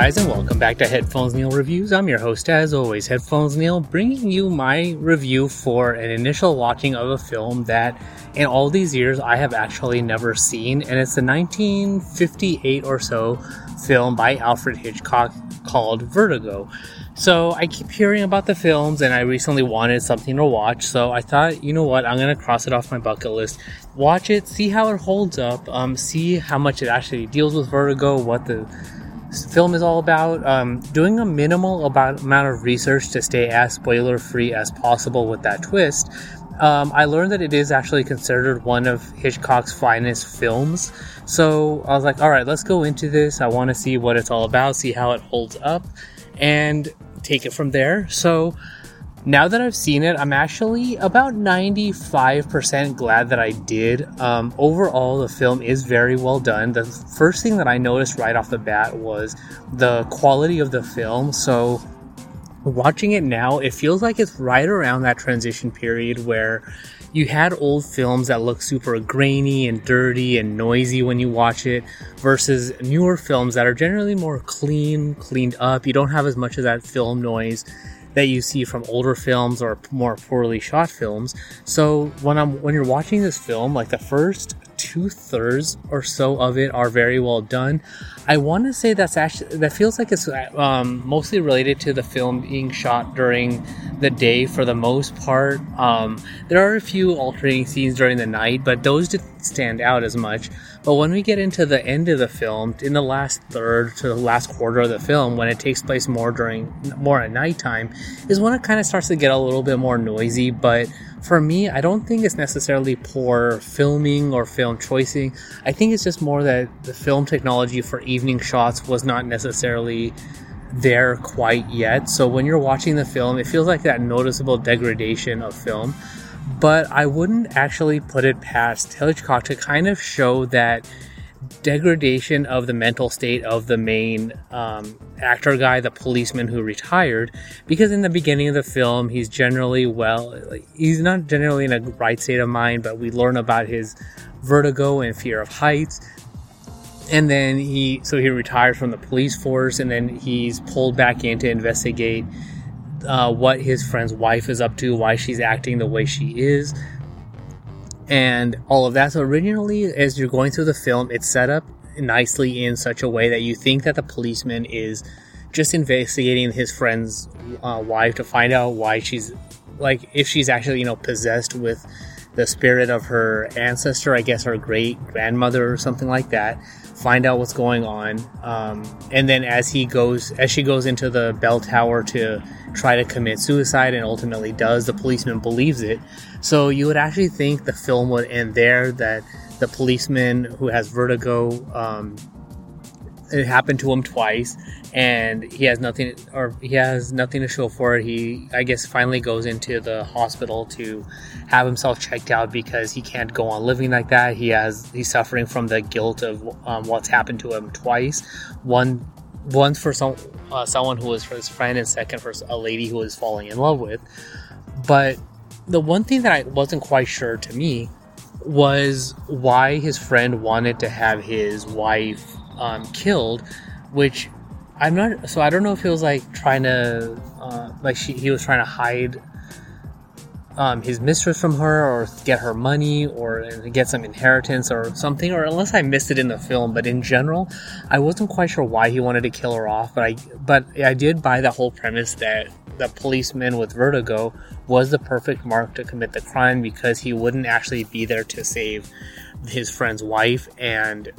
Guys, and welcome back to Headphones Neil Reviews. I'm your host, as always, Headphones Neil, bringing you my review for an initial watching of a film that, in all these years, I have actually never seen, and it's the 1958 or so film by Alfred Hitchcock called Vertigo. So I keep hearing about the films, and I recently wanted something to watch. So I thought, you know what, I'm gonna cross it off my bucket list, watch it, see how it holds up, um, see how much it actually deals with vertigo, what the film is all about. Um, doing a minimal about amount of research to stay as spoiler free as possible with that twist. Um, I learned that it is actually considered one of Hitchcock's finest films. So I was like, all right, let's go into this. I want to see what it's all about, see how it holds up, and take it from there. So now that I've seen it, I'm actually about 95% glad that I did. Um, overall, the film is very well done. The first thing that I noticed right off the bat was the quality of the film. So, watching it now, it feels like it's right around that transition period where you had old films that look super grainy and dirty and noisy when you watch it versus newer films that are generally more clean, cleaned up. You don't have as much of that film noise that you see from older films or more poorly shot films. So when I'm when you're watching this film, like the first two thirds or so of it are very well done. I want to say that's actually that feels like it's um, mostly related to the film being shot during the day for the most part. Um, there are a few alternating scenes during the night, but those didn't stand out as much. But when we get into the end of the film, in the last third to the last quarter of the film, when it takes place more during more at nighttime, is when it kind of starts to get a little bit more noisy. But for me, I don't think it's necessarily poor filming or film choicing. I think it's just more that the film technology for evening shots was not necessarily there quite yet. So when you're watching the film, it feels like that noticeable degradation of film. But I wouldn't actually put it past Hitchcock to kind of show that degradation of the mental state of the main um, actor guy, the policeman who retired, because in the beginning of the film, he's generally well, he's not generally in a right state of mind, but we learn about his vertigo and fear of heights. And then he, so he retires from the police force, and then he's pulled back in to investigate uh, what his friend's wife is up to, why she's acting the way she is, and all of that. So originally, as you're going through the film, it's set up nicely in such a way that you think that the policeman is just investigating his friend's uh, wife to find out why she's like if she's actually you know possessed with the spirit of her ancestor, I guess her great grandmother or something like that. Find out what's going on, um, and then as he goes, as she goes into the bell tower to try to commit suicide, and ultimately does, the policeman believes it. So you would actually think the film would end there. That the policeman who has vertigo um, it happened to him twice, and he has nothing, or he has nothing to show for it. He, I guess, finally goes into the hospital to have himself checked out because he can't go on living like that. He has, he's suffering from the guilt of um, what's happened to him twice. One, once for some, uh, someone who was for his friend, and second for a lady who was falling in love with. But the one thing that I wasn't quite sure to me was why his friend wanted to have his wife um, killed, which I'm not. So I don't know if he was like trying to, uh, like she, he was trying to hide um, his mistress from her, or get her money, or get some inheritance, or something. Or unless I missed it in the film, but in general, I wasn't quite sure why he wanted to kill her off. But I, but I did buy the whole premise that the policeman with vertigo was the perfect mark to commit the crime because he wouldn't actually be there to save his friend's wife and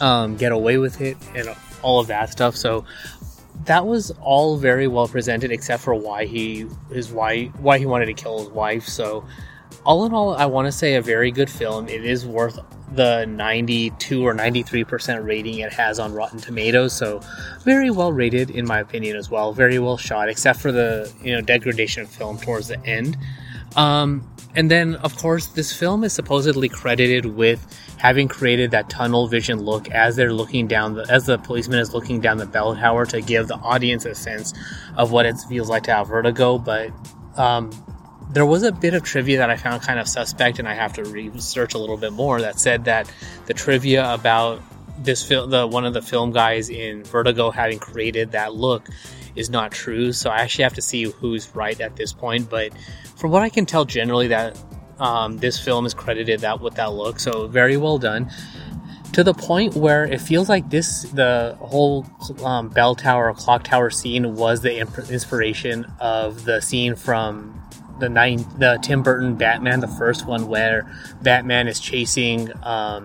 um, get away with it and all of that stuff. So that was all very well presented, except for why he his why why he wanted to kill his wife. So all in all, I want to say a very good film. It is worth the 92 or 93% rating it has on Rotten Tomatoes. So very well rated in my opinion as well. Very well shot, except for the you know degradation of film towards the end. Um, and then of course this film is supposedly credited with having created that tunnel vision look as they're looking down the as the policeman is looking down the bell tower to give the audience a sense of what it feels like to have vertigo. But um, there was a bit of trivia that I found kind of suspect, and I have to research a little bit more. That said that the trivia about this film, the one of the film guys in Vertigo having created that look, is not true. So I actually have to see who's right at this point. But from what I can tell, generally that um, this film is credited that with that look. So very well done. To the point where it feels like this, the whole um, bell tower clock tower scene was the imp- inspiration of the scene from the nine, the Tim Burton Batman, the first one, where Batman is chasing. Um,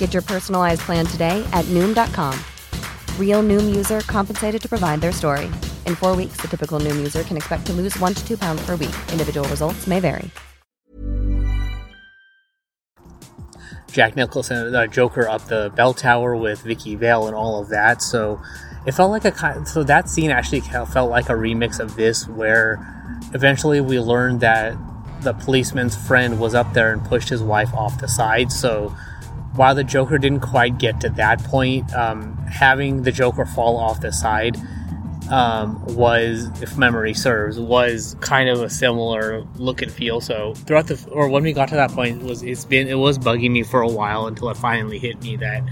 Get your personalized plan today at Noom.com. Real Noom user compensated to provide their story. In four weeks, the typical Noom user can expect to lose one to two pounds per week. Individual results may vary. Jack Nicholson, uh, Joker, up the bell tower with Vicki Vale and all of that. So it felt like a. So that scene actually felt like a remix of this, where eventually we learned that the policeman's friend was up there and pushed his wife off the side. So while the Joker didn't quite get to that point, um, having the Joker fall off the side um, was, if memory serves, was kind of a similar look and feel. So throughout the, or when we got to that point, it was it's been it was bugging me for a while until it finally hit me that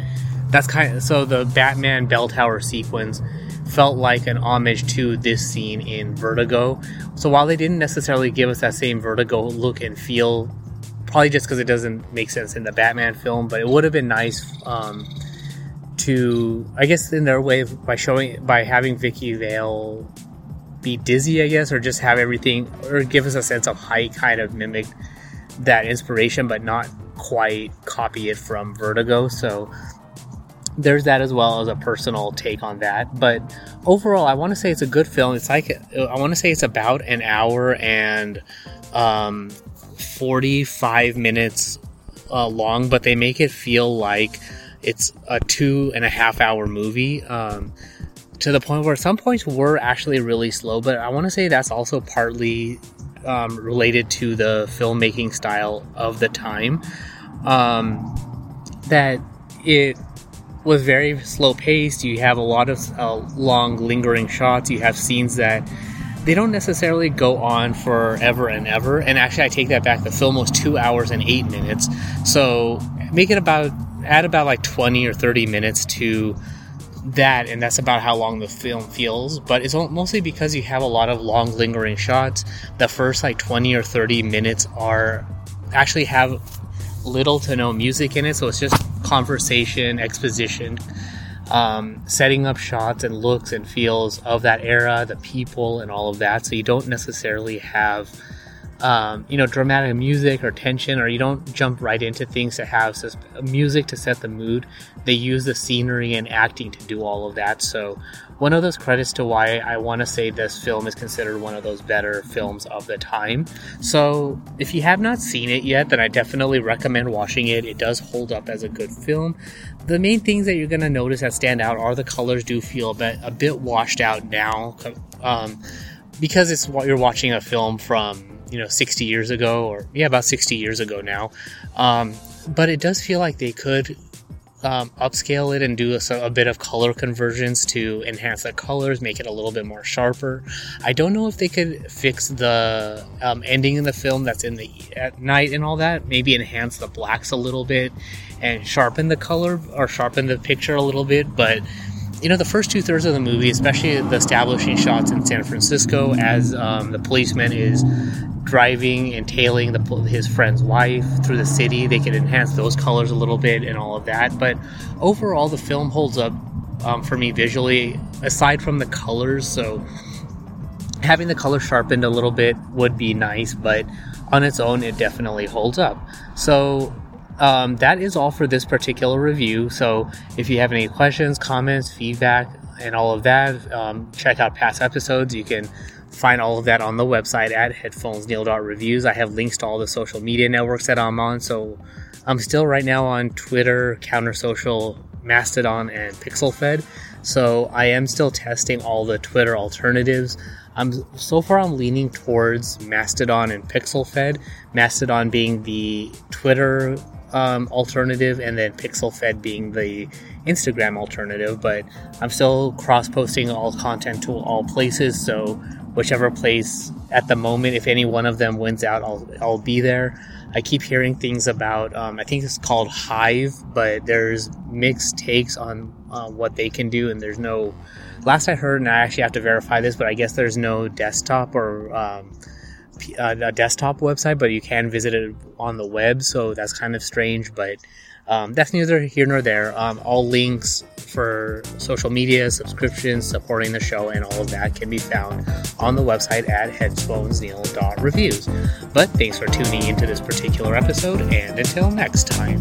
that's kind of so the Batman bell tower sequence felt like an homage to this scene in Vertigo. So while they didn't necessarily give us that same Vertigo look and feel probably just because it doesn't make sense in the Batman film. But it would have been nice um, to, I guess, in their way by showing by having Vicki Vale be dizzy, I guess, or just have everything or give us a sense of height, kind of mimic that inspiration, but not quite copy it from Vertigo. So there's that as well as a personal take on that. But overall, I want to say it's a good film. It's like I want to say it's about an hour and um, 45 minutes uh, long, but they make it feel like it's a two and a half hour movie. Um, to the point where some points were actually really slow, but I want to say that's also partly um, related to the filmmaking style of the time. Um, that it was very slow paced. You have a lot of uh, long, lingering shots. You have scenes that they don't necessarily go on forever and ever. And actually, I take that back. The film was two hours and eight minutes. So make it about, add about like 20 or 30 minutes to that, and that's about how long the film feels. But it's mostly because you have a lot of long, lingering shots. The first like 20 or 30 minutes are actually have little to no music in it, so it's just conversation, exposition, um, setting up shots and looks and feels of that era, the people, and all of that. So you don't necessarily have um, you know, dramatic music or tension, or you don't jump right into things that have music to set the mood. They use the scenery and acting to do all of that. So, one of those credits to why I want to say this film is considered one of those better films of the time. So, if you have not seen it yet, then I definitely recommend watching it. It does hold up as a good film. The main things that you're going to notice that stand out are the colors do feel a bit, a bit washed out now. Um, because it's what you're watching a film from you know 60 years ago or yeah about 60 years ago now um, but it does feel like they could um, upscale it and do a, a, bit of color conversions to enhance the colors make it a little bit more sharper. I don't know if they could fix the um, ending in the film that's in the at night and all that maybe enhance the blacks a little bit and sharpen the color or sharpen the picture a little bit but you know, the first two thirds of the movie, especially the establishing shots in San Francisco as um, the policeman is driving and tailing the, his friend's wife through the city. They can enhance those colors a little bit and all of that. But overall, the film holds up um, for me visually, aside from the colors. So having the color sharpened a little bit would be nice, but on its own, it definitely holds up. So um, that is all for this particular review. So if you have any questions, comments, feedback, and all of that, um, check out past episodes. You can find all of that on the website at headphonesneil.reviews. I have links to all the social media networks that I'm on. So I'm still right now on Twitter, Counter Social, Mastodon, and PixelFed. So I am still testing all the Twitter alternatives. I'm so far I'm leaning towards Mastodon and PixelFed. Mastodon being the Twitter um, alternative, and then Pixel Fed being the Instagram alternative. But I'm still cross posting all content to all places, so whichever place at the moment, if any one of them wins out, I'll, I'll be there. I keep hearing things about, um, I think it's called Hive, but there's mixed takes on uh, what they can do, and there's no. Last I heard, and I actually have to verify this, but I guess there's no desktop or um, uh, a desktop website, but you can visit it on the web. So that's kind of strange, but um, that's neither here nor there. Um, all links for social media, subscriptions, supporting the show, and all of that can be found on the website at headphonesneil.reviews. But thanks for tuning into this particular episode, and until next time.